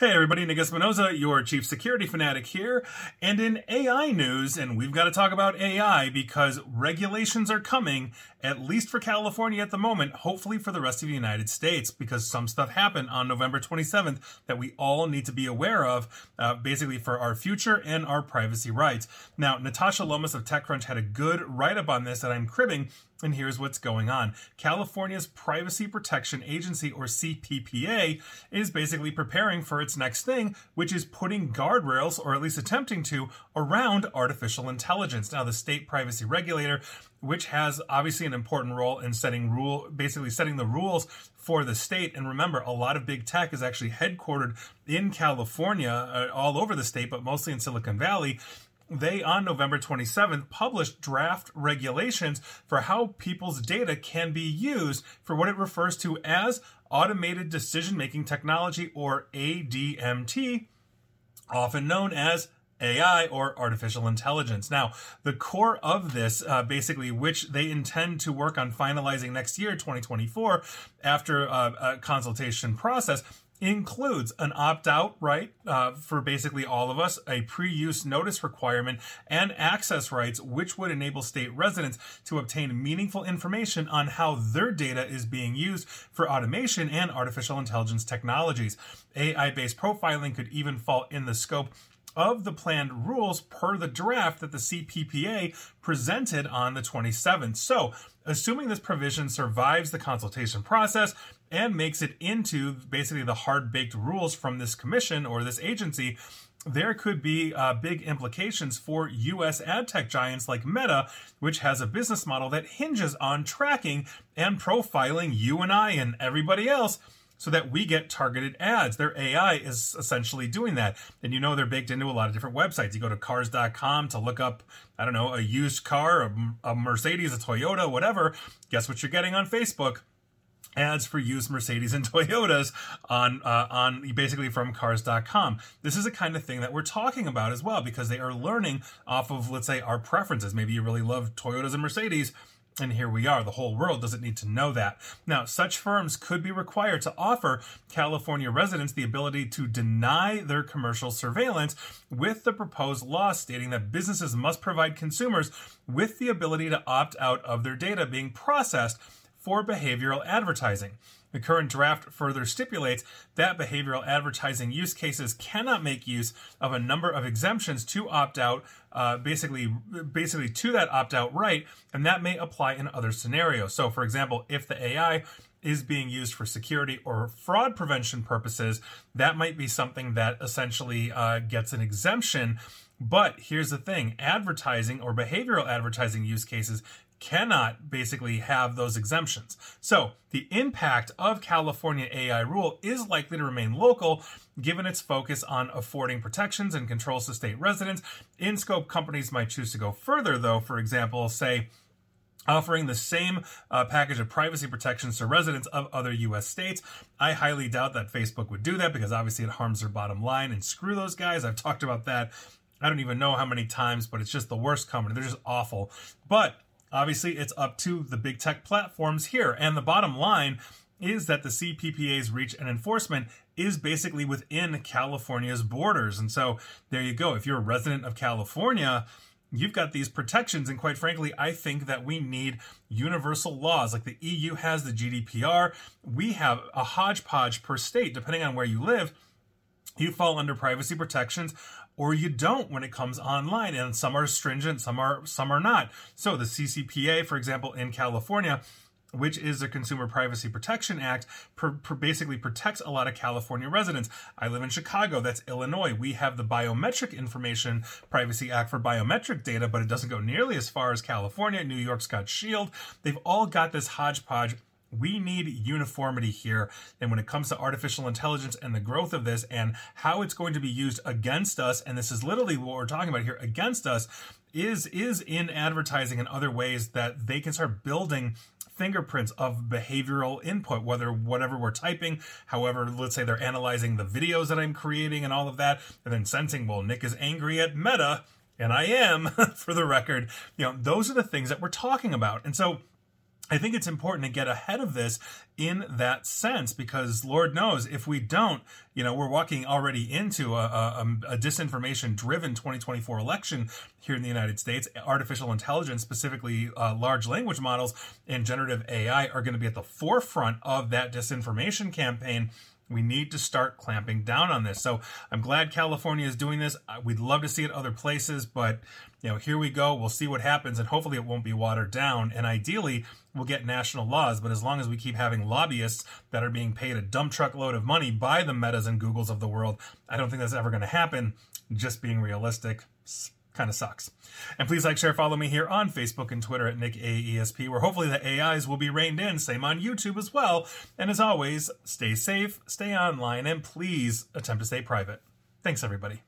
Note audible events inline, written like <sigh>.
Hey everybody, Nick Espinosa, your chief security fanatic here. And in AI news, and we've got to talk about AI because regulations are coming, at least for California at the moment, hopefully for the rest of the United States, because some stuff happened on November 27th that we all need to be aware of, uh, basically for our future and our privacy rights. Now, Natasha Lomas of TechCrunch had a good write up on this that I'm cribbing and here's what's going on. California's Privacy Protection Agency, or CPPA, is basically preparing for its next thing, which is putting guardrails, or at least attempting to, around artificial intelligence. Now, the state privacy regulator, which has obviously an important role in setting rule, basically setting the rules for the state. And remember, a lot of big tech is actually headquartered in California, uh, all over the state, but mostly in Silicon Valley they on November 27th published draft regulations for how people's data can be used for what it refers to as automated decision making technology or ADMT, often known as AI or artificial intelligence. Now, the core of this, uh, basically, which they intend to work on finalizing next year, 2024, after uh, a consultation process, includes an opt out right uh, for basically all of us, a pre use notice requirement, and access rights, which would enable state residents to obtain meaningful information on how their data is being used for automation and artificial intelligence technologies. AI based profiling could even fall in the scope of the planned rules per the draft that the CPPA presented on the 27th. So, assuming this provision survives the consultation process and makes it into basically the hard baked rules from this commission or this agency, there could be uh, big implications for US ad tech giants like Meta, which has a business model that hinges on tracking and profiling you and I and everybody else so that we get targeted ads. Their AI is essentially doing that. And you know they're baked into a lot of different websites. You go to cars.com to look up, I don't know, a used car, a, a Mercedes, a Toyota, whatever. Guess what you're getting on Facebook? ads for used Mercedes and <laughs> Toyotas on uh, on basically from cars.com. This is the kind of thing that we're talking about as well because they are learning off of let's say our preferences. Maybe you really love Toyotas and Mercedes and here we are. The whole world doesn't need to know that. Now, such firms could be required to offer California residents the ability to deny their commercial surveillance with the proposed law stating that businesses must provide consumers with the ability to opt out of their data being processed for behavioral advertising. The current draft further stipulates that behavioral advertising use cases cannot make use of a number of exemptions to opt out, uh, basically, basically to that opt out right, and that may apply in other scenarios. So, for example, if the AI is being used for security or fraud prevention purposes, that might be something that essentially uh, gets an exemption. But here's the thing advertising or behavioral advertising use cases cannot basically have those exemptions. So the impact of California AI rule is likely to remain local, given its focus on affording protections and controls to state residents. In scope, companies might choose to go further, though, for example, say, offering the same uh, package of privacy protections to residents of other US states. I highly doubt that Facebook would do that because obviously it harms their bottom line and screw those guys. I've talked about that. I don't even know how many times, but it's just the worst company. They're just awful. But Obviously, it's up to the big tech platforms here. And the bottom line is that the CPPA's reach and enforcement is basically within California's borders. And so there you go. If you're a resident of California, you've got these protections. And quite frankly, I think that we need universal laws. Like the EU has the GDPR, we have a hodgepodge per state, depending on where you live. You fall under privacy protections or you don't when it comes online and some are stringent some are some are not so the ccpa for example in california which is the Consumer Privacy Protection Act, per, per basically protects a lot of California residents. I live in Chicago, that's Illinois. We have the Biometric Information Privacy Act for biometric data, but it doesn't go nearly as far as California. New York's got SHIELD. They've all got this hodgepodge we need uniformity here. And when it comes to artificial intelligence and the growth of this and how it's going to be used against us, and this is literally what we're talking about here against us, is is in advertising and other ways that they can start building fingerprints of behavioral input, whether whatever we're typing, however, let's say they're analyzing the videos that I'm creating and all of that, and then sensing, well, Nick is angry at Meta, and I am, <laughs> for the record. You know, those are the things that we're talking about. And so I think it's important to get ahead of this in that sense because Lord knows if we don't, you know, we're walking already into a, a, a disinformation driven 2024 election here in the United States. Artificial intelligence, specifically uh, large language models and generative AI, are going to be at the forefront of that disinformation campaign. We need to start clamping down on this. So I'm glad California is doing this. Uh, we'd love to see it other places, but you know, here we go. We'll see what happens, and hopefully it won't be watered down. And ideally, we'll get national laws. But as long as we keep having lobbyists that are being paid a dump truck load of money by the Metas and Googles of the world, I don't think that's ever going to happen. Just being realistic kind of sucks. And please like, share, follow me here on Facebook and Twitter at Nick AESP, where hopefully the AIs will be reined in. Same on YouTube as well. And as always, stay safe, stay online, and please attempt to stay private. Thanks, everybody.